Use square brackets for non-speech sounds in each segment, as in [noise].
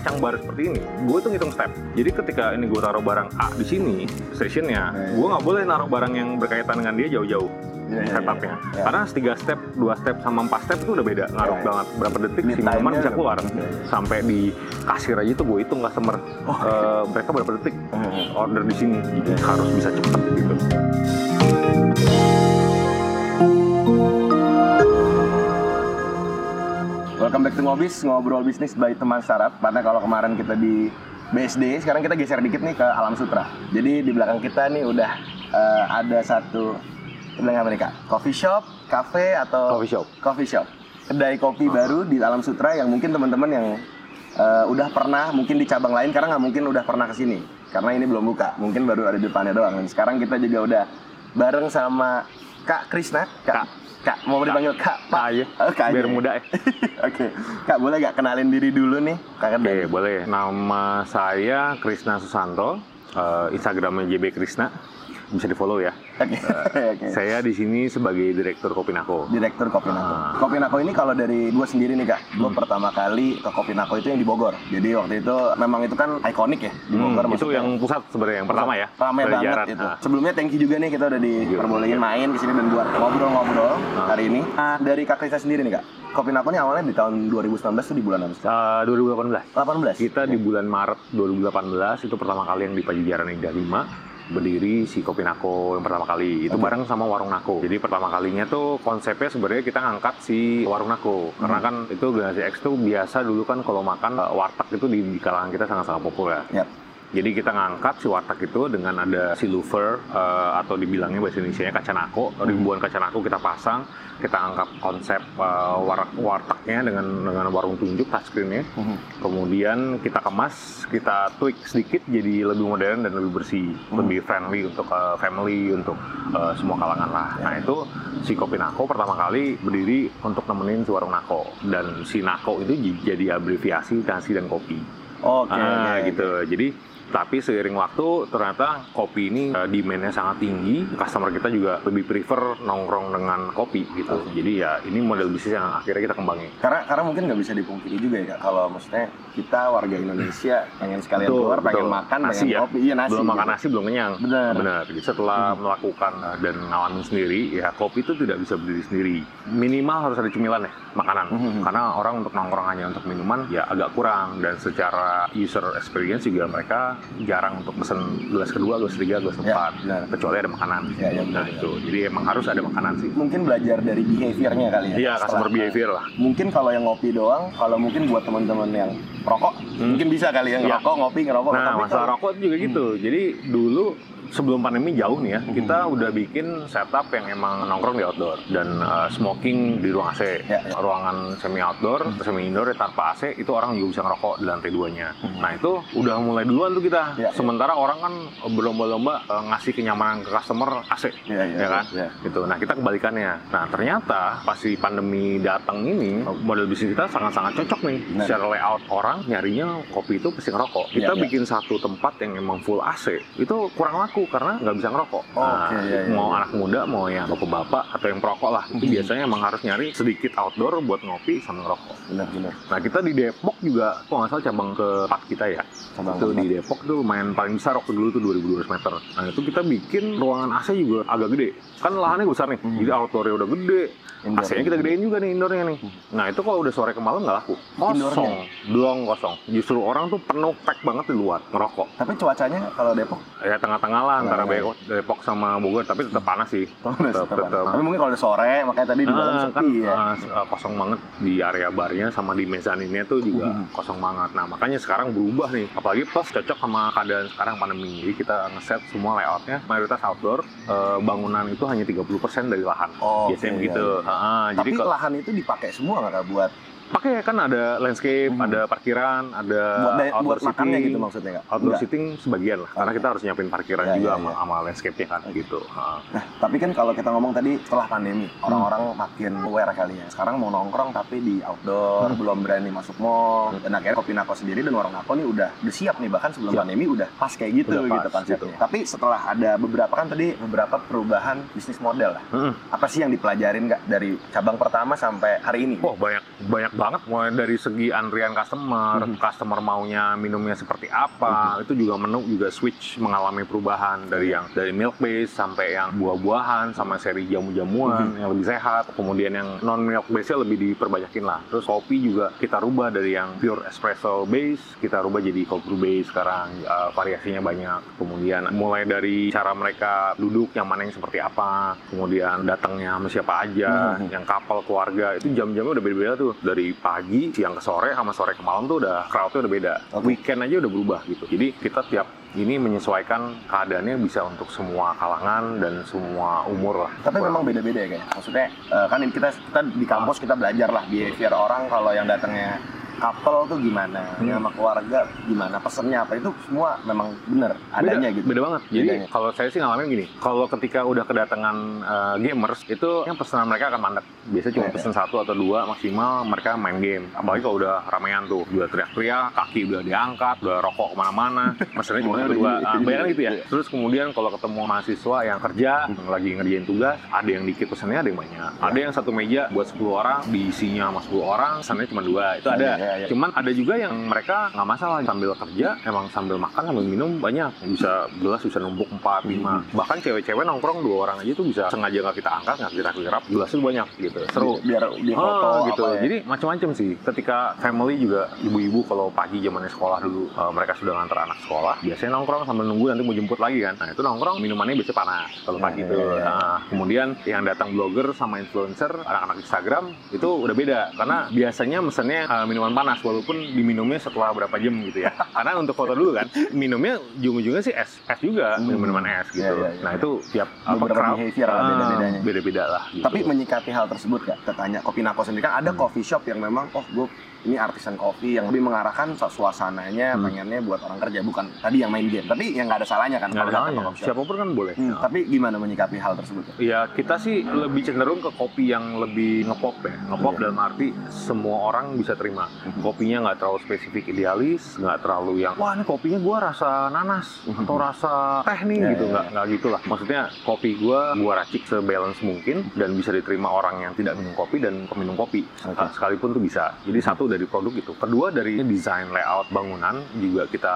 merancang bar seperti ini, gue tuh ngitung step. Jadi ketika ini gue taruh barang A di sini, stationnya, Iya, gue nggak boleh naruh barang yang berkaitan dengan dia jauh-jauh Iya, iya, setupnya. iya, iya. Karena tiga step, dua step sama empat step itu udah beda, ngaruh Iya. banget. Berapa detik si minuman bisa keluar. beda. Sampai di kasir aja tuh gue hitung customer, Oh. eh, mereka berapa detik Hmm. order di sini. Iya. harus bisa cepet gitu. Welcome back to Ngobis, ngobrol bisnis by teman startup. Karena kalau kemarin kita di BSD, sekarang kita geser dikit nih ke Alam Sutra. Jadi di belakang kita nih udah eh, ada satu, nih kak? Coffee shop, cafe atau? Coffee shop. Coffee shop. Kedai kopi baru di Alam Sutra yang mungkin teman-teman yang eh, udah pernah mungkin di cabang lain karena nggak mungkin udah pernah ke sini karena ini belum buka mungkin baru ada di depannya doang dan sekarang kita juga udah bareng sama Kak Krisna Kak, Kak mau dipanggil Kak Kak aja, Oh, Kak biar aja. muda ya. [laughs] Oke, Kak boleh gak kenalin diri dulu nih, Kak Oke, Kedai? boleh. Nama saya Krisna Susanto, eh, Instagramnya JB Krisna, bisa di follow ya. Oke, oke. Saya di sini sebagai direktur Kopinako. Direktur Kopinako. Ah. Kopinako ini kalau dari gue sendiri nih kak, gue Hmm. pertama kali ke Kopinako itu yang di Bogor. Jadi waktu itu memang itu kan ikonik ya di Hmm, Bogor. itu yang pusat sebenarnya yang pertama ya. Rame Dari banget Jaran. itu. Nah, Sebelumnya thank you juga nih kita udah diperbolehin Iya. main ke sini dan buat ngobrol-ngobrol Ah. hari ini. Nah, dari Kak Krista sendiri nih kak, Kopinako ini awalnya di tahun 2019 tuh di bulan apa? sih? eh, 2018. 18. Kita di bulan Maret 2018 itu pertama kali yang di Pajajaran Indah 5 berdiri si Kopi Nako yang pertama kali itu Oke. bareng sama Warung Nako. Jadi pertama kalinya tuh konsepnya sebenarnya kita ngangkat si Warung Nako karena Hmm. kan itu generasi X tuh biasa dulu kan kalau makan eh, warteg itu di, di kalangan kita sangat-sangat populer. Yap. Jadi kita ngangkat si warteg itu dengan ada silver eh, atau dibilangnya bahasa Indonesia kaca nako, ribuan kaca nako kita pasang, kita angkat konsep eh, war- wartegnya dengan dengan warung tunjuk touchscreen-nya. Mhm. Kemudian kita kemas, kita tweak sedikit jadi lebih modern dan lebih bersih, Hmm. lebih friendly untuk eh, family, untuk eh, semua kalangan lah. Ya. Nah itu si Kopi Nako pertama kali berdiri untuk nemenin si warung Nako dan si Nako itu jadi abreviasi nasi dan kopi. Oke, Ah, oke, gitu. Jadi tapi seiring waktu ternyata kopi ini uh, demand-nya sangat tinggi. Customer kita juga lebih prefer nongkrong dengan kopi gitu. Oh. Jadi ya ini model bisnis yang akhirnya kita kembangin. Karena karena mungkin nggak bisa dipungkiri juga ya kak kalau maksudnya kita warga Indonesia pengen sekalian keluar pengen makan nasi pengen ya. kopi iya nasi belum makan gitu. nasi belum kenyang. Benar. Benar. Jadi setelah melakukan uh, dan ngalamin sendiri, ya kopi itu tidak bisa berdiri sendiri. Minimal harus ada cemilan ya, makanan. Mhm. Karena orang untuk nongkrong hanya untuk minuman ya agak kurang dan secara user experience juga mereka jarang untuk pesen gelas kedua, gelas ketiga, gelas Ya, empat. benar. Kecuali ada makanan. Ya, ya, benar, nah itu. Jadi emang harus ada makanan sih. mungkin belajar dari behaviornya kali ya Iya, customer behavior lah. mungkin kalau yang ngopi doang kalau mungkin buat teman-teman yang rokok Hmm. mungkin bisa kali ya Iya. ngerokok ngopi ngerokok Nah, Tapi masalah kalau- rokok juga gitu. Jadi dulu sebelum pandemi jauh nih ya, kita udah bikin setup yang emang nongkrong di outdoor dan uh, smoking di ruang AC. Ya, ya. Ruangan semi outdoor, semi indoor ya tanpa AC itu orang juga bisa ngerokok di lantai duanya. Hmm. Nah itu udah mulai duluan tuh kita. Ya, ya. Sementara orang kan berlomba-lomba uh, ngasih kenyamanan ke customer AC. Iya, iya, ya kan? iya. Gitu. Nah kita kebalikannya. Nah ternyata pas si pandemi datang ini model bisnis kita sangat-sangat cocok nih. Benar. Secara layout orang nyarinya kopi itu pasti ngerokok. Kita Iya, iya. bikin satu tempat yang emang full AC itu kurang laku karena nggak bisa ngerokok. Oh, nah, oke, iya, iya, mau iya. anak muda, mau yang bapak-bapak atau yang perokok lah, itu Mhm. biasanya emang harus nyari sedikit outdoor buat ngopi sama ngerokok. benar-benar Nah kita di Depok juga, kok nggak salah cabang keempat kita ya, Cabang itu di. Depok tuh lumayan paling besar waktu dulu tuh 2200 meter. Nah itu kita bikin ruangan AC juga agak gede. Kan lahannya besar nih, Hmm. jadi outdoornya udah gede. AC-nya kita gedein juga nih indoornya nih. Hmm. Nah itu kalau udah sore ke malam nggak laku. Kosong, doang kosong. Justru orang tuh penuh pack banget di luar ngerokok. tapi cuacanya kalau Depok Ya tengah-tengah lah antara Tengah-tengah. Depok, Depok sama Bogor, tapi tetap panas sih. [laughs] panas Tetap, tetap. tetap. tapi mungkin kalau sore makanya tadi di dalam Ah, sepi kan ya ah, ah, kosong banget di area barnya sama di mezaninnya tuh juga Mhm. kosong banget. Nah makanya sekarang berubah nih, apalagi plus cocok sama keadaan sekarang pandemi. Jadi kita ngeset semua layoutnya mayoritas outdoor, eh, bangunan itu hanya 30% dari lahan. Oh, Biasanya oke, begitu. iya, iya. Ah, jadi tapi kalau lahan itu dipakai semua nggak buat pakai kan ada landscape, Mhm. ada parkiran, ada buat outdoor buat seating. gitu maksudnya nggak? Outdoor Nggak. seating sebagian lah, karena kita harus nyiapin parkiran Ya, juga ya, sama, ya. sama landscape-nya kan gitu. Ah. Nah, tapi kan kalau kita ngomong tadi setelah pandemi, orang-orang makin aware kali ya. Sekarang mau nongkrong tapi di outdoor, Hmm. belum berani masuk mall. Dan akhirnya Kopi Nako sendiri dan Warung Nako nih udah, udah siap nih, bahkan sebelum Siap. pandemi udah pas kayak gitu Udah pas, gitu konsepnya. gitu. Tapi setelah ada beberapa kan tadi beberapa perubahan bisnis model lah. Mm-mm. Apa sih yang dipelajarin nggak dari cabang pertama sampai hari ini? Oh banyak banyak banget mulai dari segi antrian customer, Mhm. customer maunya minumnya seperti apa, itu juga menu juga switch mengalami perubahan dari yang dari milk base sampai yang buah-buahan sama seri jamu-jamuan yang lebih sehat, kemudian yang non milk base nya lebih diperbanyakin lah. Terus kopi juga kita rubah dari yang pure espresso base kita rubah jadi cold brew base sekarang Uh, variasinya banyak. Kemudian mulai dari cara mereka duduk yang mana yang seperti apa, kemudian datangnya sama siapa aja, Mhm. yang kapal keluarga itu jam-jamnya udah beda-beda tuh dari pagi siang ke sore sama sore ke malam tuh udah crowdnya udah beda Oke. weekend aja udah berubah gitu jadi kita tiap ini menyesuaikan keadaannya bisa untuk semua kalangan dan semua umur lah Tapi memang beda-beda ya kayak. Maksudnya eh, kan kita kita di kampus kita belajar lah behavior orang kalau yang datangnya couple tuh gimana, Hmm. yang sama keluarga gimana, pesennya apa? Itu semua memang bener adanya beda, gitu. beda banget. Jadi Bedanya. kalau saya sih ngalamin gini kalau ketika udah kedatangan uh, gamers itu yang pesanan mereka akan mandek biasanya cuma Iya, pesen satu atau dua maksimal mereka main game. Apalagi kalau udah ramean tuh udah teriak-teriak kaki udah diangkat udah rokok ke mana-mana [laughs] mesennya cuma satu dua. udah Ah, di- bayangkan gitu ya. Iya. terus kemudian kalau ketemu mahasiswa yang kerja lagi ngerjain tugas ada yang dikit pesennya ada yang banyak. Ada yang satu meja buat 10 orang diisinya sama 10 orang pesannya cuma dua. Itu ada Iya, iya. Cuman ada juga yang mereka nggak masalah sambil kerja, emang sambil makan sambil minum banyak bisa gelas bisa numpuk 4, 5 bahkan cewek-cewek nongkrong dua orang aja tuh bisa sengaja nggak kita angkat nggak kita kirap gelasnya banyak gitu seru. Biar di foto Ah, gitu. ya. Jadi macam-macam sih. Ketika family juga ibu-ibu kalau pagi zamannya sekolah dulu eh, mereka sudah ngantar anak sekolah, biasanya nongkrong sambil nunggu nanti mau jemput lagi kan. Nah, itu nongkrong minumannya biasanya panas kalau Ya, pagi ya, itu. ya, ya. Nah, kemudian yang datang blogger sama influencer, anak-anak Instagram itu udah beda karena biasanya mesennya eh, minuman panas walaupun diminumnya setelah berapa jam gitu ya. [laughs] karena untuk foto dulu kan, minumnya ujung-ujungnya sih es es juga, Hmm. minuman es gitu. Ya, ya, ya. Nah, itu tiap apa Beberapa behavior lah ah, beda-bedanya. beda-beda lah gitu. Tapi menyikapi hal tersebut kita tanya Kopi Nako sendiri kan ada Hmm. coffee shop yang memang oh gue ini artisan kopi yang lebih mengarahkan su- suasananya Hmm. pengennya buat orang kerja bukan tadi yang main game tapi yang nggak ada salahnya kan nggak ada salahnya. Siapa pun kan boleh. Hmm, Ya. Tapi gimana menyikapi hal tersebut? Ya kita sih lebih cenderung ke kopi yang lebih ngepop ya. Ngepop Iya. dalam arti semua orang bisa terima. Mhm. Kopinya nggak terlalu spesifik idealis, nggak terlalu yang wah ini kopinya gua rasa nanas Mhm. atau rasa teh nih Ya, gitu ya, nggak nggak gitu lah. Maksudnya kopi gua gua racik sebalance mungkin dan bisa diterima orang yang tidak minum kopi dan peminum kopi. Uh, sekalipun tuh bisa. Jadi satu dari produk itu. Kedua dari desain layout bangunan juga kita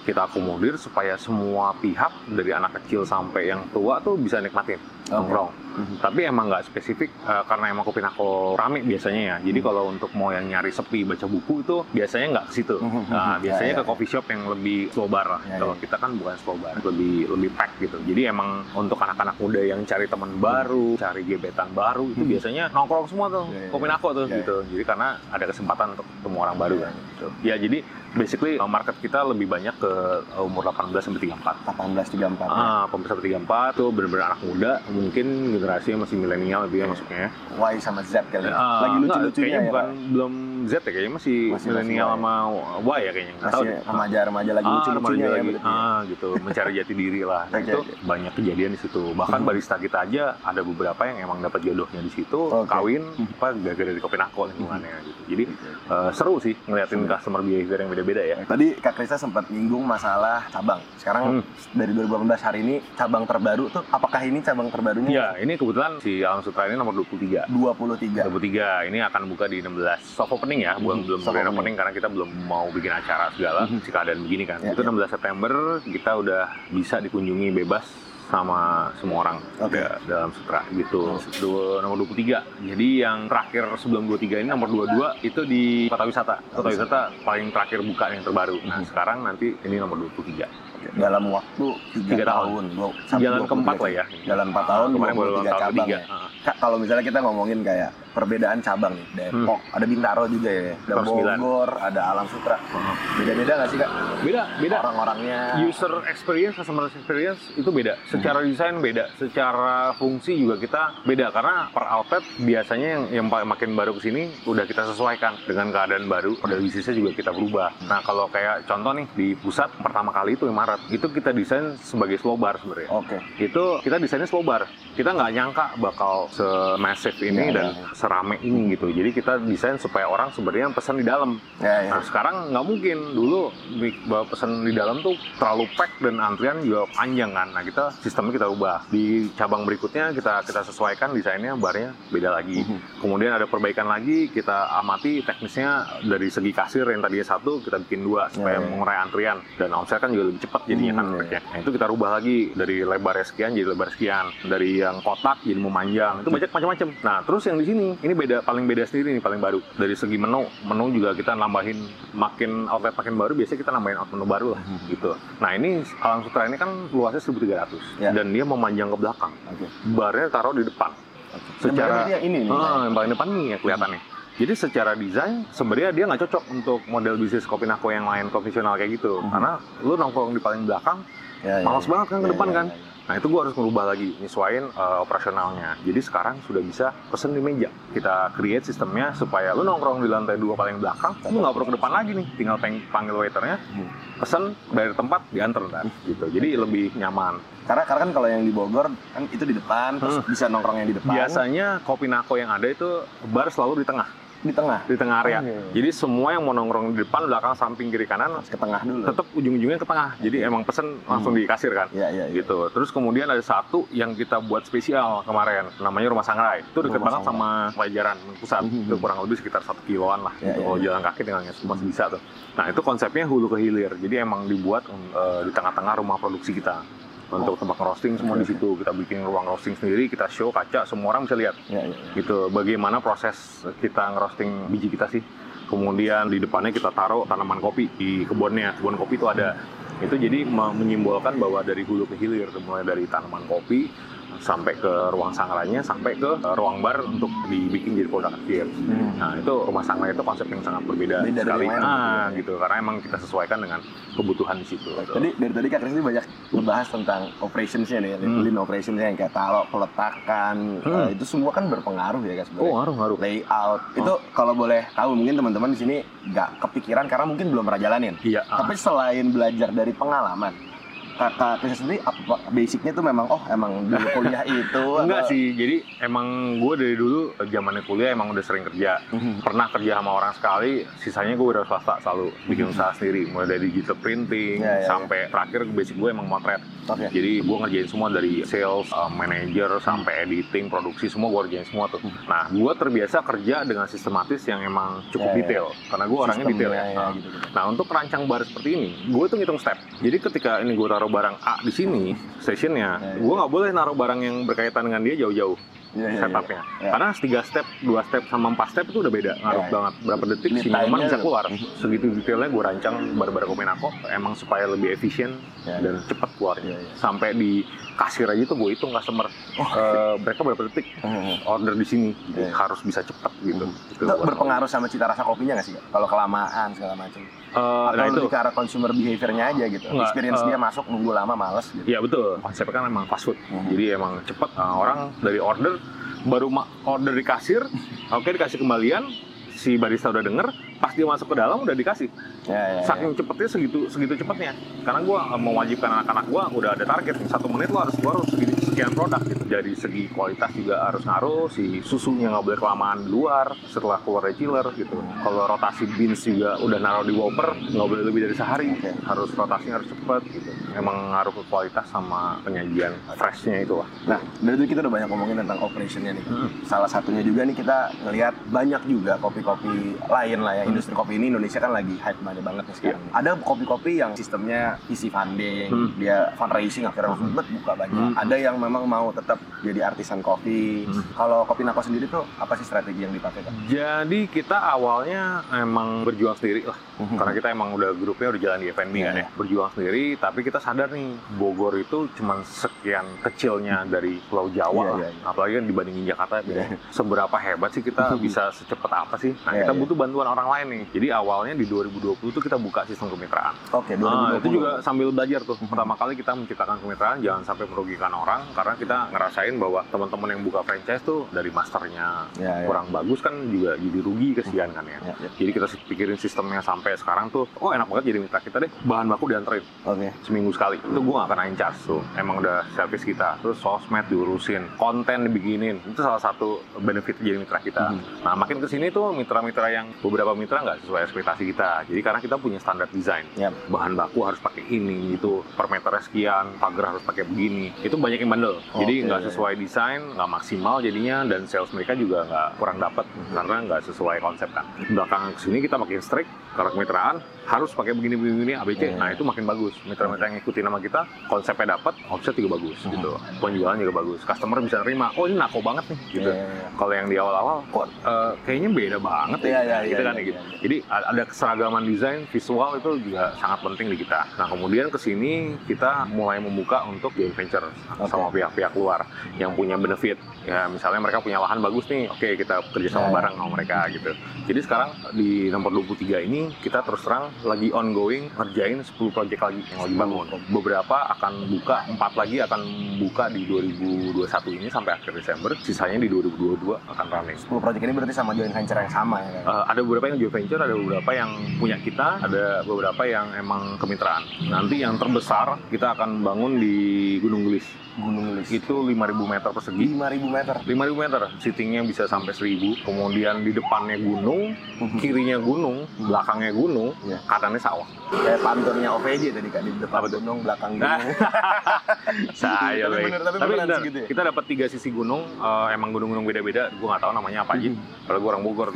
kita akomodir supaya semua pihak dari anak kecil sampai yang tua tuh bisa nikmatin nongkrong. Mhm. Tapi emang nggak spesifik uh, karena emang kopi nako rame biasanya ya. Jadi Hmm. kalau untuk mau yang nyari sepi baca buku itu biasanya nggak ke situ. Mhm. Nah, Ya, biasanya ya, ke coffee shop yang lebih slow bar lah. Ya, kalau ya. kita kan bukan slow bar, lebih lebih pack gitu. Jadi emang untuk anak-anak muda yang cari teman baru, cari gebetan baru itu Hmm. biasanya nongkrong semua tuh Ya, ya, kopi ya. nako tuh Ya, ya. gitu. Jadi karena ada kesempatan untuk ketemu orang baru Ya, kan. Gitu. Ya jadi basically uh, market kita lebih banyak ke uh, umur 18 sampai 34. 1834 ya. Ah, pemirsa 34 tuh bener-bener anak muda, mungkin generasinya masih milenial lebih ya masuknya. Y sama Z kali ya. Ah, Lagi lucu-lucunya ya bukan Pak. belum Z ya, kayaknya masih, Masih- milenial sama Y ya kayaknya. Tahu Masih deh. remaja-remaja lagi Ah, lucu-lucunya ya lagi. ya. Ah, gitu, mencari jati diri lah. Nah, Oke, itu banyak kejadian di situ. Bahkan Hmm. barista kita aja ada beberapa yang emang dapat jodohnya di situ, Oke. kawin Hmm. apa gara-gara dari kopi nako lingkungannya gitu. Jadi eh, seru sih ngeliatin customer behavior yang beda-beda ya. Tadi Kak Krista sempat nyinggung masalah cabang. Sekarang Hmm. dari 2018 hari ini cabang terbaru tuh apakah ini cabang terbarunya? Ya, ini kebetulan si Alam Sutra ini nomor 23. 23. 23 ini akan buka di 16 soft opening ya, bukan Mhm, belum soft opening. opening karena kita belum mau bikin acara segala Mhm. si keadaan begini kan. Ya, itu ya. 16 September kita udah bisa dikunjungi bebas sama semua orang Oke. da- dalam sutra gitu. Dua, nomor 23. Jadi yang terakhir sebelum 23 ini nomor 22 itu di kota wisata. Kota wisata paling terakhir buka yang terbaru. Nah, Mhm. sekarang nanti ini nomor 23. Dalam waktu 3 Tiga tahun. tahun. Jalan 23 keempat lah ya. Jalan 4 tahun, Kemarin baru 23 tahun cabang ya. Kak, kalau misalnya kita ngomongin kayak perbedaan cabang nih, Depok, ada Bintaro juga ya, ada. Bogor, ada Alam Sutra. Ah. Beda-beda nggak sih kak? Beda, beda. Orang-orangnya. user experience, customer experience itu beda. Secara desain beda, secara fungsi juga kita beda karena per outlet biasanya yang yang makin baru ke sini udah kita sesuaikan dengan keadaan baru. Pada bisnisnya juga kita berubah. Nah kalau kayak contoh nih di pusat pertama kali itu yang Maret itu kita desain sebagai slow bar sebenarnya. Oke. Itu kita desainnya slow bar. Kita nggak nyangka bakal se-massive ini Iya, dan iya. Serame ini gitu. Jadi kita desain supaya orang sebenarnya pesan di dalam. Ya, ya. Nah sekarang nggak mungkin dulu bawa pesan di dalam tuh terlalu pack dan antrian juga panjang kan. Nah kita sistemnya kita ubah di cabang berikutnya kita kita sesuaikan desainnya barnya beda lagi. Mhm. Kemudian ada perbaikan lagi kita amati teknisnya dari segi kasir yang tadinya satu kita bikin dua supaya Ya, ya. mengurai antrian dan omset kan juga lebih cepat jadinya kan Hmm, ya. Nah itu kita rubah lagi dari lebarnya sekian jadi lebar sekian, dari yang kotak jadi memanjang. Itu banyak macam-macam. Nah terus yang di sini ini beda paling beda sendiri nih paling baru dari segi menu menu juga kita nambahin makin outlet makin baru biasanya kita nambahin outlet menu baru lah Mhm. gitu. Nah ini Alam Sutra ini kan luasnya 1300 Ya. dan dia memanjang ke belakang. Oke. Barnya taruh di depan. Oke. Secara- yang ini nih. Ah, yang paling depan nih ya kelihatannya. Jadi secara desain sebenarnya dia nggak cocok untuk model bisnis kopi nako yang lain konvensional kayak gitu. Mhm. Karena lu nongkrong di paling belakang, Ya, ya, malas ya. banget kan ke Ya, depan ya, kan. ya, ya. Nah itu gua harus merubah lagi, nyesuaiin eh, operasionalnya. Jadi sekarang sudah bisa pesen di meja. Kita create sistemnya supaya lu nongkrong di lantai dua paling belakang, lu nggak perlu ke depan lagi nih. Tinggal peng- panggil waiternya, Hmm. pesen dari tempat diantar kan. Gitu. Jadi lebih nyaman. Karena karena kan kalau yang di Bogor kan itu di depan, terus Hmm. bisa nongkrong yang di depan. Biasanya kopi nako yang ada itu bar selalu di tengah, di tengah. di tengah area. Oh, iya. Jadi semua yang mau nongkrong di depan, belakang, samping, kiri, kanan Harus ke tengah dulu. tetap ujung-ujungnya ke tengah. Jadi emang pesen langsung Hmm. di kasir kan. Iya, iya, iya. Gitu. Terus kemudian ada satu yang kita buat spesial kemarin, namanya Rumah Sangrai. Itu dekat banget sama pelajaran pusat. Mhm. Itu kurang lebih sekitar satu kiloan lah. Ya, gitu. ya, Kalau ya. jalan kaki tinggal nges- masih bisa tuh. Nah itu konsepnya hulu ke hilir. Jadi emang dibuat eh, di tengah-tengah rumah produksi kita. Untuk tempat roasting semua di situ. Kita bikin ruang roasting sendiri, kita show kaca, semua orang bisa lihat. Iya, iya. gitu. Bagaimana proses kita ngerosting biji kita sih? Kemudian di depannya kita taruh tanaman kopi di kebunnya. Kebun kopi itu ada. Itu jadi me- menyimbolkan bahwa dari hulu ke hilir mulai dari tanaman kopi sampai ke ruang sangrainya sampai ke uh, ruang bar untuk dibikin jadi produk akhir. Hmm. Nah itu rumah sangrai itu konsep yang sangat berbeda Beda sekali. Ah gitu gitu karena emang kita sesuaikan dengan kebutuhan di situ. gitu. Tadi dari tadi Kak Kristi banyak ngebahas tentang operationsnya nih, Hmm. lean operationsnya yang kayak taruh, peletakan, Hmm. eh, itu semua kan berpengaruh ya Kak sebenarnya. Oh ngaruh ngaruh. Layout itu kalau boleh tahu mungkin teman-teman di sini nggak kepikiran karena mungkin belum pernah jalanin. Iya. ah. Tapi selain belajar dari pengalaman, kakak Kristi sendiri apa basicnya tuh memang oh emang dulu [laughs] kuliah itu Enggak atau- sih, jadi emang gue dari dulu zamannya kuliah emang udah sering kerja. Mhm. Pernah kerja sama orang sekali, sisanya gue udah swasta selalu bikin usaha sendiri. Mulai dari digital printing Ya, ya, ya. sampai terakhir basic gue emang motret. Oke. Jadi gue ngerjain semua dari sales, uh, manager sampai editing, produksi semua gue kerjain semua tuh. Nah, gue terbiasa kerja dengan sistematis yang emang cukup Ya, ya. detail. Karena gue orangnya detail ya. Sistemnya Nah, gitu, gitu. Nah untuk rancang bar seperti ini, gue tuh ngitung step. Jadi ketika ini gue taruh barang A di sini, stationnya, Ya, ya. gue nggak boleh naruh barang yang berkaitan dengan dia jauh-jauh Iya, iya, iya. setupnya. Ya. Karena tiga step, dua step sama empat step itu udah beda, ngaruh Ya, ya. banget. Berapa detik Lead si minuman time-nya- bisa keluar. Segitu detailnya gue rancang bar-bar kopi nako, emang supaya lebih efisien Ya, dan cepat keluarnya. Ya, ya. Sampai di kasir aja tuh gue hitung customer, eh, mereka berapa detik Mhm. order di sini, Ya, ya. harus bisa cepat gitu. Mhm. Gitu, Itu buat berpengaruh sama cita rasa kopinya nggak sih? Kalau kelamaan segala macam. Eh, Atau nah itu lebih ke arah consumer behavior-nya aja gitu. Nggak, Experience eh, dia masuk nunggu lama males gitu. Iya betul. Konsepnya kan emang fast food. Mhm. Jadi emang cepet uh, orang dari order baru order di kasir, [laughs] oke dikasih kembalian, si barista udah denger, pas dia masuk ke dalam udah dikasih. Ya, ya, ya. Saking cepetnya segitu segitu cepetnya. Karena gua uh, mewajibkan anak-anak gua udah ada target satu menit lo harus keluar segini sekian produk gitu. Dari segi kualitas juga harus ngaruh, si susunya nggak boleh kelamaan di luar setelah keluar dari chiller gitu. Kalau rotasi beans juga udah naruh di whopper nggak boleh lebih dari sehari. Oke. Harus rotasinya harus cepet gitu. Emang ngaruh ke kualitas sama penyajian freshnya itu lah. Nah, dari itu kita udah banyak ngomongin tentang operationnya nih. Hmm. Salah satunya juga nih kita ngelihat banyak juga kopi-kopi lain lah ya. Industri kopi ini Indonesia kan lagi hype banget banget nih sekarang. Ada kopi-kopi yang sistemnya isi funding, Hmm. dia fundraising akhirnya bet buka banyak. Hmm. Ada yang memang mau tetap jadi artisan kopi. Hmm. Kalau kopi Nako sendiri tuh apa sih strategi yang dipakai kan? Jadi kita awalnya emang berjuang sendiri lah. Karena kita emang udah grupnya udah jalan di F&B Iya, kan iya. ya. Berjuang sendiri, tapi kita sadar nih Bogor itu cuman sekian kecilnya dari Pulau Jawa Iya, lah. iya, iya. Apalagi kan dibandingin Jakarta. Iya. Seberapa hebat sih kita bisa secepat apa sih? Nah Iya, kita iya. butuh bantuan orang lain nih. Jadi awalnya di 2020 tuh kita buka sistem kemitraan. Oke, 2020. Ah, itu juga sambil belajar tuh. Pertama kali kita menciptakan kemitraan jangan sampai merugikan orang karena kita ngerasain bahwa teman-teman yang buka franchise tuh dari masternya Ya, ya. kurang bagus kan juga jadi rugi kesian kan ya. Ya, ya. Jadi kita pikirin sistemnya sampai sekarang tuh, oh enak banget jadi mitra kita deh, bahan baku dianterin Oke. seminggu sekali. Itu gue gak kena incas tuh, emang udah service kita. Terus sosmed diurusin, konten dibikinin, itu salah satu benefit jadi mitra kita. Hmm. Nah makin ke sini tuh mitra-mitra yang beberapa mitra nggak sesuai ekspektasi kita. Jadi karena kita punya standar desain, Yap. bahan baku harus pakai ini itu per meternya sekian pagar harus pakai begini. Itu banyak yang bandel. Jadi nggak sesuai desain nggak maksimal jadinya dan sales mereka juga nggak kurang dapat karena nggak sesuai konsep kan. Belakangan ke sini kita makin strict karena kemitraan harus pakai begini begini ABC Iya. nah itu makin bagus mitra-mitra yang ngikutin nama kita konsepnya dapat offset juga bagus Hmm. gitu penjualan juga bagus customer bisa nerima oh ini nako banget nih gitu Iya, iya, iya. kalau yang di awal-awal kok eh, kayaknya beda banget ya, Iya, iya, gitu iya, kan iya, gitu. iya. Jadi ada keseragaman desain visual itu juga sangat penting di kita. Nah kemudian ke sini kita mulai membuka untuk joint venture sama Oke. pihak-pihak luar yang punya benefit. Ya misalnya mereka punya lahan bagus nih, oke kita kerja sama ya. bareng sama mereka gitu. Jadi sekarang di nomor 23 ini kita terus terang lagi ongoing ngerjain 10 project lagi yang lagi bangun. Beberapa akan buka, empat lagi akan buka di 2021 ini sampai akhir Desember. Sisanya di 2022 akan running. 10 project ini berarti sama joint venture yang sama ya kan? Eh, ada beberapa yang joint venture, ada beberapa yang punya kita, ada beberapa yang emang kemitraan. Nanti yang terbesar kita akan bangun di Gunung Gelis. Gunung Lis. Itu 5.000 meter persegi. 5000 meter. 5.000 meter, seatingnya bisa sampai 1.000. Kemudian di depannya gunung, kirinya gunung, belakangnya gunung, Iya. kanannya sawah. Kayak panturnya OVJ tadi kan di depan Apa gunung, belakang Nah, gunung. [laughs] Saya Tapi bener, tapi bener, segitu ya? kita dapat tiga sisi gunung, eh, emang gunung-gunung beda-beda. Gue nggak tahu namanya apa aja. Kalau gue orang Bogor,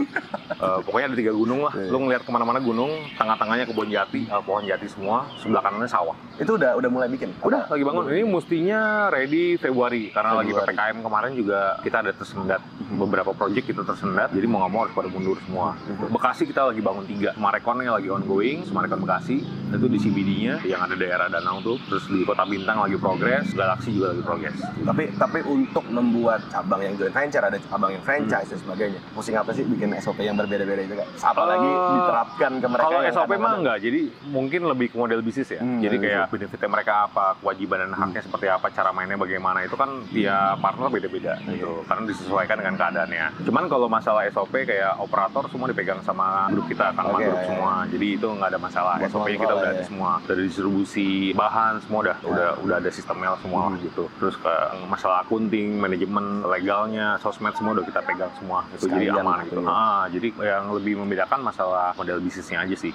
Eh, pokoknya ada tiga gunung lah. Iya. Lu ngeliat ke mana-mana gunung, tengah-tengahnya kebun jati, eh, pohon jati semua, sebelah kanannya sawah. Itu udah udah mulai bikin. Udah lagi bangun. Ini mestinya ready Februari karena lagi Februari. ppkm kemarin juga kita ada tersendat beberapa project kita tersendat. Jadi mau nggak mau harus pada mundur semua. Bekasi kita lagi bangun tiga. Semarekonnya lagi ongoing, Semarekon Bekasi itu di CBD-nya yang ada daerah Danau tuh. Terus di Kota Bintang lagi progres, Galaksi juga lagi progres. Tapi tapi untuk membuat cabang yang joint venture ada cabang yang franchise dan sebagainya. Pusing apa sih bikin SOP yang berbeda-beda itu kan? Apalagi Eh, diterapkan ke mereka Kalau SOP mah enggak, jadi mungkin lebih ke model bisnis ya. Hmm, jadi kayak benefitnya mereka apa, kewajiban dan haknya seperti apa, cara mainnya bagaimana itu kan tiap partner beda-beda gitu. Karena disesuaikan dengan keadaannya. Cuman kalau masalah SOP kayak operator semua dipegang sama grup kita, kan Oke, grup ya. semua. Jadi itu nggak ada masalah. Buat SOP kita udah ya. ada semua, dari distribusi bahan semua udah Ya. udah udah ada sistemnya semua Hmm. gitu. Terus ke masalah akunting, manajemen, legalnya, sosmed semua udah kita pegang semua. Itu jadi Sekalian aman gitu gitu. ya. Ah, jadi yang lebih membedakan masalah model bisnisnya aja sih.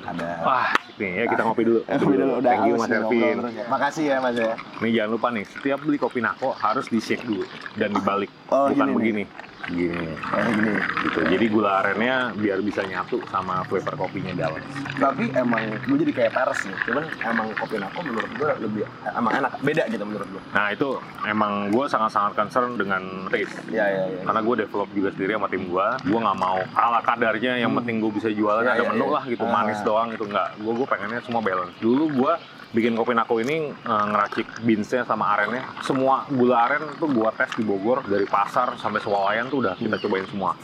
ada Wah, nih ya kita ngopi dulu. [laughs] Ngopi dulu, udah Thank you Mas Ervin. ya. Makasih ya Mas ya. Nih jangan lupa nih, setiap beli kopi Nako harus di shake dulu dan dibalik, Oh, bukan gini nih. Gini, Oh, ini gini. gitu. Jadi gula arennya biar bisa nyatu sama flavor kopinya dalam. Tapi emang gue jadi kayak peres nih. Cuman emang kopi nako menurut gue lebih emang enak. Beda gitu menurut gue. Nah itu emang gue sangat-sangat concern dengan taste. Iya iya iya. Karena gue develop juga sendiri sama tim gue, gue nggak mau ala kadarnya yang penting gue bisa jualan Ya, ada ya, menu ya. lah gitu, Ah. manis doang gitu nggak. Gue gue pengennya semua balance. Dulu gue bikin kopi nako ini eh, ngeracik beansnya sama arennya. Semua gula aren tuh gue tes di Bogor dari pasar sampai swalayan tuh udah kita cobain semua.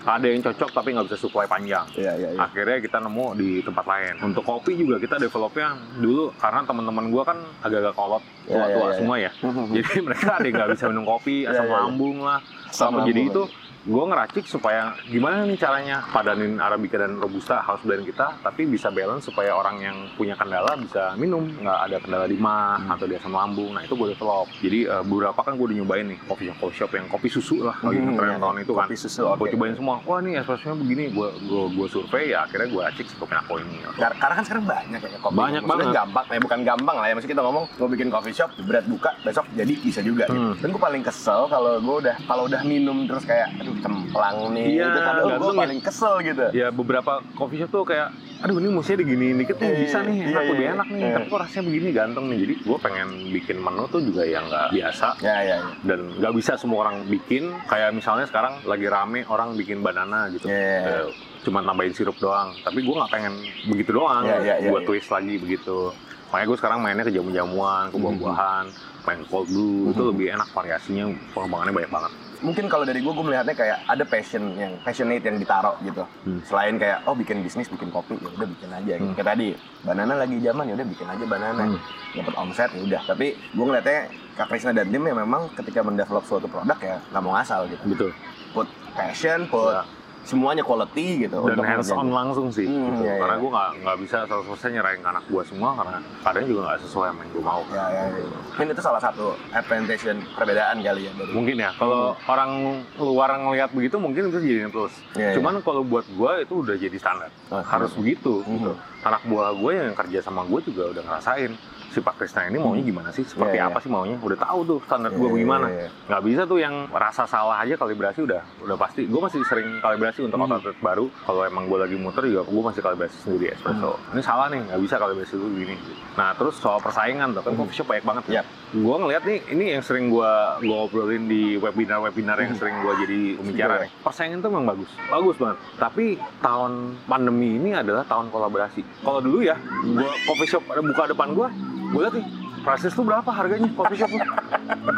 Ada yang cocok tapi nggak bisa supply panjang. Iya iya iya. Akhirnya kita nemu di tempat lain. Untuk kopi juga kita developnya dulu karena teman-teman gue kan agak-agak kolot, Ya, ya, tua-tua ya, ya. semua ya. [laughs] Jadi mereka ada yang nggak bisa minum kopi, asam lambung lah. Sama jadi itu gue ngeracik supaya gimana nih caranya padanin arabica dan robusta house blend kita tapi bisa balance supaya orang yang punya kendala bisa minum nggak ada kendala di mah Hmm. atau di asam lambung nah itu gue develop jadi eh, beberapa kan gue udah nyobain nih coffee shop coffee shop yang kopi susu lah lagi Hmm, ngetren iya. tahun itu kan Kopi susu, gue oke. cobain semua wah nih espressonya begini gue gue gue survei ya akhirnya gue racik si kopi nako ini Kar- Karena kan sekarang banyak ya kopi. Banyak Maksudnya banget. gampang, ya bukan gampang lah ya. Maksudnya kita ngomong, gue bikin coffee shop, berat buka, besok jadi bisa juga gitu. Hmm. Dan gue paling kesel kalau gue udah kalau udah minum terus kayak, aduh cemplang nih. Iya, itu kadang gue paling kesel gitu. ya beberapa coffee shop tuh kayak aduh ini mestinya diginiin dikit nih Iya, bisa nih iya, enak iya, lebih iya. enak nih Iya. tapi kok rasanya begini ganteng nih jadi gue pengen bikin menu tuh juga yang nggak biasa Ya ya ya. dan nggak bisa semua orang bikin kayak misalnya sekarang lagi rame orang bikin banana gitu Iya. Eh, cuma tambahin sirup doang tapi gue nggak pengen begitu doang Iya, iya, iya, gue iya. twist lagi begitu makanya gue sekarang mainnya ke jamu-jamuan ke buah-buahan main cold brew itu Mhm. lebih enak variasinya pengembangannya banyak banget mungkin kalau dari gue gue melihatnya kayak ada passion yang passionate yang ditaruh gitu Hmm. selain kayak oh bikin bisnis bikin kopi ya udah bikin aja gitu. Hmm. kayak tadi banana lagi zaman ya udah bikin aja banana Hmm. dapat omset ya udah tapi gue ngeliatnya Kak Krisna dan tim ya memang ketika mendevelop suatu produk ya nggak mau ngasal gitu betul put passion put Ya. Semuanya quality gitu dan untuk hands on langsung sih Hmm, gitu. iya, iya. karena gue nggak nggak bisa 100% nyerahin anak gue semua karena kadang juga nggak sesuai sama yang gue mau ya, ya, ya. mungkin itu salah satu advantage dan perbedaan kali ya dari mungkin ya kalau orang luar ngelihat begitu mungkin itu jadi plus Iya, iya. cuman kalau buat gue itu udah jadi standar Oh, harus begitu Mhm. gitu anak buah gue yang kerja sama gue juga udah ngerasain si Pak Krisna ini maunya gimana sih seperti Iya, apa iya. sih maunya udah tahu tuh standar gue Iya, bagaimana iya, iya. nggak bisa tuh yang rasa salah aja kalibrasi udah udah pasti gue masih sering kalibrasi untuk Hmm. outlet baru kalau emang gue lagi muter juga gue masih kalibrasi sendiri espresso Hmm. ini salah nih nggak bisa kalibrasi dulu gini nah terus soal persaingan tuh kan Hmm. coffee shop banyak banget Yap. gue ngeliat nih ini yang sering gue gue obrolin di webinar webinar yang Hmm. sering gue jadi pembicara nih persaingan tuh memang bagus bagus banget tapi tahun pandemi ini adalah tahun kolaborasi kalau dulu ya gue coffee shop ada buka depan gue gue liat nih prices tuh berapa harganya? Coffee shop tuh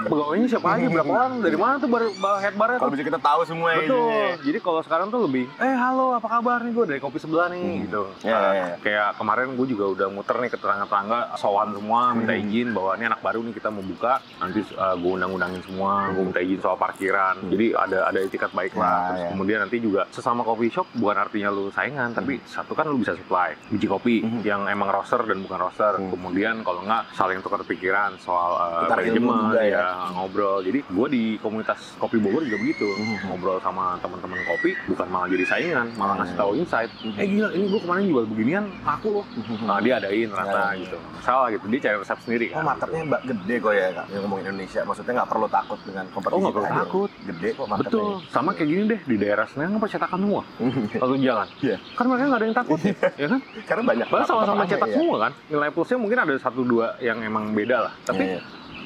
pegawainya siapa aja berapa orang dari mana tuh bar, bar head barnya kalau bisa kita tahu semua ya Betul. isinya. Jadi kalau sekarang tuh lebih, eh halo apa kabar nih gue dari kopi sebelah nih Hmm. gitu. Ya, Nah, ya, ya. Kayak kemarin gue juga udah muter nih ke tetangga-tetangga, sowan semua, minta Hmm. izin bahwa ini anak baru nih kita mau buka. Nanti uh, gue undang-undangin semua, gue minta izin soal parkiran. Hmm. Jadi ada ada etikat baik Ya, lah. Terus ya. kemudian nanti juga sesama coffee shop bukan artinya lu saingan, tapi satu kan lu bisa supply biji kopi Hmm. yang emang roaster dan bukan roaster. Hmm. Kemudian kalau nggak saling tukar pikiran soal uh, manajemen, ya. ya, ngobrol. Jadi gue di komunitas kopi Bogor juga begitu Mhm. ngobrol sama teman-teman kopi bukan malah jadi saingan malah ngasih Hmm. tahu insight Mhm. eh gila ini gue kemarin jual beginian aku loh nah dia adain rata ya, gitu salah gitu dia cari resep sendiri Oh kan marketnya mbak gede kok ya kak, yang ngomongin Indonesia. Maksudnya nggak perlu takut dengan kompetisi. Oh, nggak perlu takut. Gede kok marketnya. betul sama kayak gini deh di daerah Senen kan percetakan semua satu jalan Iya. kan mereka nggak ada yang takut ya kan Karena banyak. Padahal sama-sama cetak ya. semua kan nilai plusnya mungkin ada satu dua yang emang beda lah tapi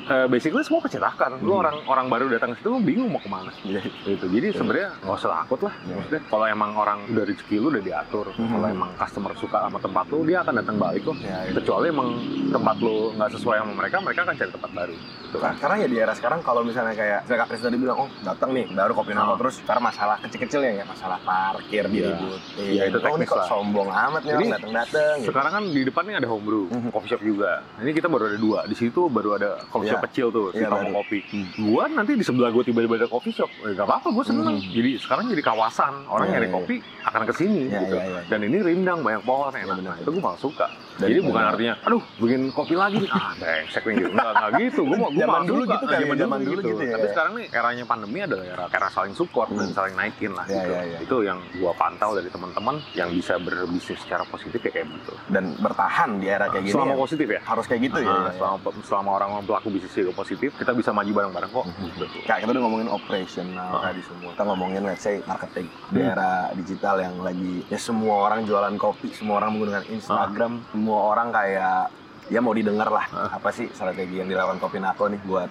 Eh, basically semua percetakan lu Hmm. orang orang baru datang ke situ lu bingung mau ke mana Iya. gitu jadi sebenarnya nggak usah takut lah Iya. maksudnya kalau emang orang udah rezeki lu udah diatur Mhm. kalau emang customer suka sama tempat lu dia akan datang balik kok Iya, iya. kecuali emang tempat lu nggak sesuai sama mereka mereka akan cari tempat baru gitu kan karena ya di era sekarang kalau misalnya kayak saya Kak Kris tadi bilang oh datang nih baru kopi nako Ah. terus karena masalah kecil-kecil ya, ya masalah parkir Iya. diributin Iya, itu oh ini teknis kok lah. sombong amat nih orang datang-datang gitu. sekarang kan di depan nih ada homebrew Mhm. coffee shop juga ini kita baru ada dua di situ baru ada coffee shop Iya. kecil tuh Iya, Tomo baru. kopi Hmm. gua nanti di sebelah gua tiba-tiba ada coffee shop eh, gak apa-apa gua seneng Mhm. jadi sekarang jadi kawasan orang Iya, nyari iya. kopi akan ke sini Iya, gitu iya, iya. dan ini rindang banyak pohon enak. Nah, itu gua malah suka Dan jadi bukan artinya aduh bikin kopi lagi nih ah brengsek nih gitu nggak nggak [laughs] gitu gua mau Zaman malah dulu gitu ya, zaman zaman dulu gitu ya. tapi sekarang nih eranya pandemi adalah era era saling support dan Hmm. saling naikin lah Iya, gitu iya, iya. itu yang gua pantau dari teman-teman yang bisa berbisnis secara positif ya kayak gitu dan bertahan di era kayak gini selama ya. positif ya harus kayak gitu ya, Nah, ya. selama selama orang pelaku bisnis juga positif kita bisa maju bareng-bareng kok Mhm. betul Kak, kita udah ngomongin operational Ah. tadi semua. Kita ngomongin let's say marketing di Hmm. era digital yang lagi ya semua orang jualan kopi, semua orang menggunakan Instagram, semua orang kayak ya mau didengar lah Ah. apa sih strategi yang dilakukan Kopi Nako nih buat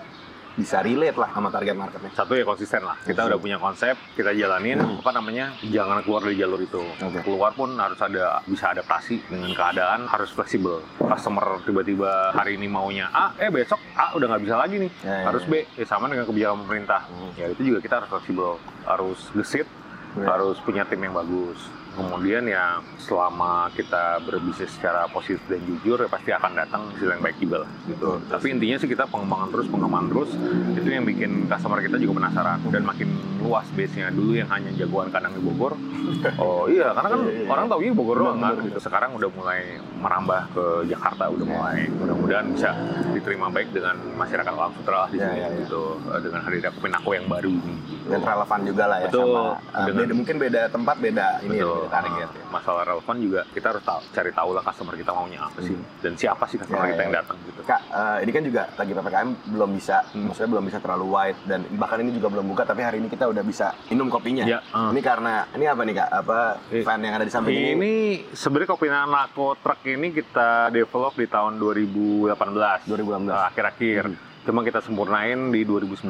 bisa relate lah sama target marketnya. satu ya konsisten lah kita Konsisten. udah punya konsep kita jalanin Hmm. apa namanya jangan keluar dari jalur itu Oke. keluar pun harus ada bisa adaptasi dengan keadaan harus fleksibel customer tiba-tiba hari ini maunya A eh besok A udah nggak bisa lagi nih Ya, ya, harus ya. B ya sama dengan kebijakan pemerintah Hmm. ya itu juga kita harus fleksibel harus gesit Ya. harus punya tim yang bagus kemudian ya selama kita berbisnis secara positif dan jujur ya pasti akan datang hasil yang baik juga lah gitu Betul. tapi intinya sih kita pengembangan terus pengembangan terus itu yang bikin customer kita juga penasaran dan makin luas base nya dulu yang hanya jagoan kandang di Bogor [laughs] oh iya karena kan Iya, iya, iya. orang taunya Bogor doang kan gitu sekarang udah mulai merambah ke Jakarta udah mulai mudah-mudahan bisa diterima baik dengan masyarakat Alam Sutra lah di Iya, sini iya, iya. gitu Eh, dengan hadirnya Kominako yang baru ini gitu. Dan relevan juga lah ya Betul. sama uh, Dengan- beda, mungkin beda tempat beda ini ya, Betul. target ya. Masalah relevan juga kita harus tahu, cari tahu lah customer kita maunya apa sih Hmm. dan siapa sih customer Ya, kita ya, yang ya. datang gitu. Kak, eh, ini kan juga lagi PPKM belum bisa, Hmm. maksudnya belum bisa terlalu wide dan bahkan ini juga belum buka tapi hari ini kita udah bisa minum kopinya. Ya, eh. Ini karena ini apa nih kak? Apa Eh, fan yang ada di samping ini? Ini sebenarnya kopi Nako Truck ini kita develop di tahun 2018. 2018. Eh, akhir-akhir. Hmm. Cuma kita sempurnain di 2019.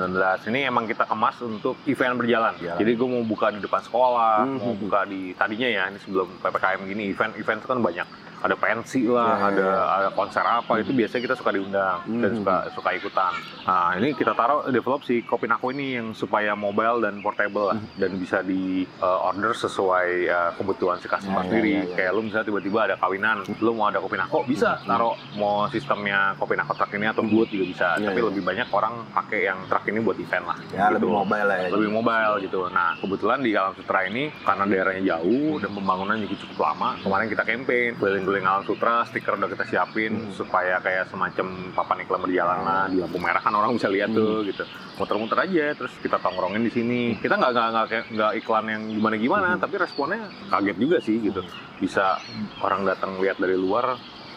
Ini emang kita kemas untuk event berjalan. Jalan. Jadi gue mau buka di depan sekolah, Hmm. mau buka di tadinya ya ini sebelum ppkm gini event-event itu kan banyak. Ada pensi lah, Ya, ya, ada ya. ada konser apa itu biasanya kita suka diundang dan Hmm. suka suka ikutan. Nah ini kita taruh develop si kopi nako ini yang supaya mobile dan portable lah dan bisa di uh, order sesuai uh, kebutuhan si customer Ya, ya, sendiri. ya, ya. Kayak lu misalnya tiba-tiba ada kawinan, lu mau ada kopi nako bisa Hmm. taruh mau sistemnya kopi nako truck ini atau booth juga bisa. Ya, Tapi ya. lebih banyak orang pakai yang truck ini buat event lah. Ya, gitu lebih mobile lah ya. lebih mobile gitu. Nah kebetulan di Alam Sutra ini karena daerahnya jauh dan pembangunan juga cukup lama. Kemarin kita campaign keliling-keliling Alam Sutra, stiker udah kita siapin Hmm. supaya kayak semacam papan iklan berjalan lah di lampu merah kan orang bisa lihat tuh gitu. Muter-muter aja, terus kita tongkrongin di sini. Kita nggak nggak nggak iklan yang gimana-gimana, Hmm. tapi responnya kaget juga sih gitu. Bisa orang datang lihat dari luar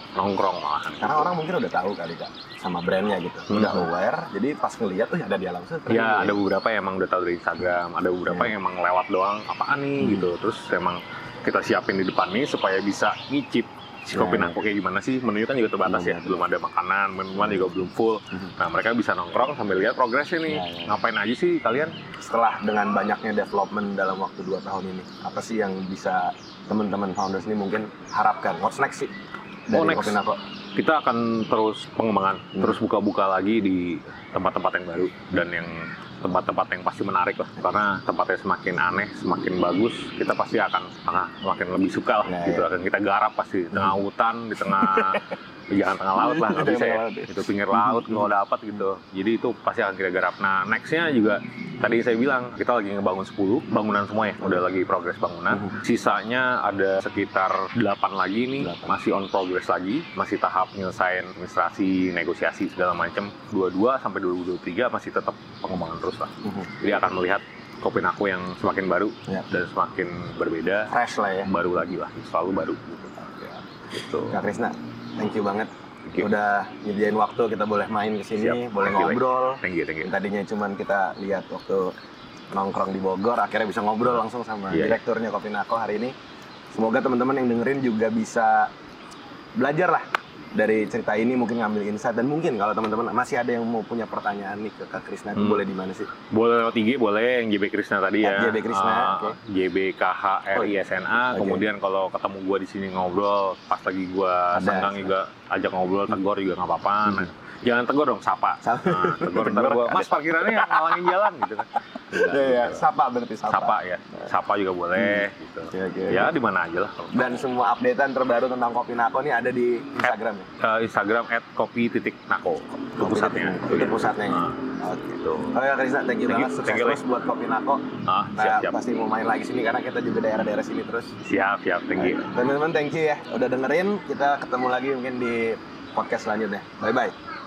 nongkrong malahan. Karena orang mungkin udah tahu kali kak sama brandnya gitu, Hmm. udah aware. Jadi pas ngeliat tuh ya ada di alam sutra. Ya, Ini. ada beberapa yang emang udah tahu dari Instagram, ada beberapa Iya. yang emang lewat doang, apaan nih Hmm. gitu. Terus emang kita siapin di depan nih supaya bisa ngicip si Iya, kopi iya. nangko kayak gimana sih. Menunya kan juga terbatas Belum ya, ada. belum ada makanan, minuman juga belum full. Mhm. Nah, mereka bisa nongkrong sambil lihat progresnya nih. Iya, iya. Ngapain aja sih kalian? Setelah dengan banyaknya development dalam waktu 2 tahun ini, apa sih yang bisa teman-teman founders ini mungkin harapkan? What's next sih dari Oh, next. Kopi Nako? Kita akan terus pengembangan, Hmm. terus buka-buka lagi di tempat-tempat yang baru dan yang tempat-tempat yang pasti menarik lah. Karena tempatnya semakin aneh semakin bagus kita pasti akan ah, semakin lebih suka lah Ya, gitu. ya. akan kita garap pasti di tengah hutan di tengah [laughs] jangan tengah laut lah nggak Di bisa ya. laut, ya. itu pinggir laut kalau dapat gitu. Jadi itu pasti akan kita garap. Nah nextnya juga tadi saya bilang kita lagi ngebangun 10 bangunan semua ya. Udah lagi progres bangunan. Mhm. sisanya ada sekitar 8 lagi nih. Delapan. masih on progress lagi. Masih tahap nyelesain administrasi negosiasi segala macam 22 sampai 2023 masih tetap pengembangan terus lah. Mhm. jadi akan melihat kopi aku yang semakin baru Ya. dan semakin berbeda. Fresh lah ya. baru lagi lah selalu baru. Gitu. Kak Krisna, thank you banget. Thank you. Udah nyediain waktu kita boleh main ke sini, boleh Thank you, ngobrol. thank you thank you Yang tadinya cuman kita lihat waktu nongkrong di Bogor, akhirnya bisa ngobrol langsung sama Iya, iya. direkturnya Kopi Nako hari ini. Semoga teman-teman yang dengerin juga bisa belajar lah dari cerita ini mungkin ngambil insight dan mungkin kalau teman-teman masih ada yang mau punya pertanyaan nih ke Kak Krisna Hmm. boleh di mana sih? boleh lewat IG boleh yang JB Krisna tadi ya At JB Krisna, Ah, oke. JB KHRISNA Oke. kemudian kalau ketemu gua di sini ngobrol pas lagi gua Ada. senggang juga ajak ngobrol tegur juga nggak apa-apa Nah, jangan tegur dong sapa Sapa. Nah, tegur [laughs] ntar Tegur, mas parkirannya yang ngalangin jalan gitu kan Iya, iya. Sapa berarti sapa. sapa ya sapa juga boleh gitu Oke, oke, ya oke. di mana aja lah Dan semua updatean terbaru tentang Kopi Nako nih ada di Instagram ya? Eh, Instagram at kopi titik nako itu pusatnya Itu pusatnya. Ah, Oke. gitu Oke Kak Krisna, thank you Thank banget. you, Sukses thank you, terus buat Kopi Nako. ah Nah, siap siap pasti mau main lagi sini karena kita juga daerah-daerah sini terus. siap siap thank you Teman-teman, thank you ya udah dengerin. Kita ketemu lagi mungkin di podcast selanjutnya. Bye bye.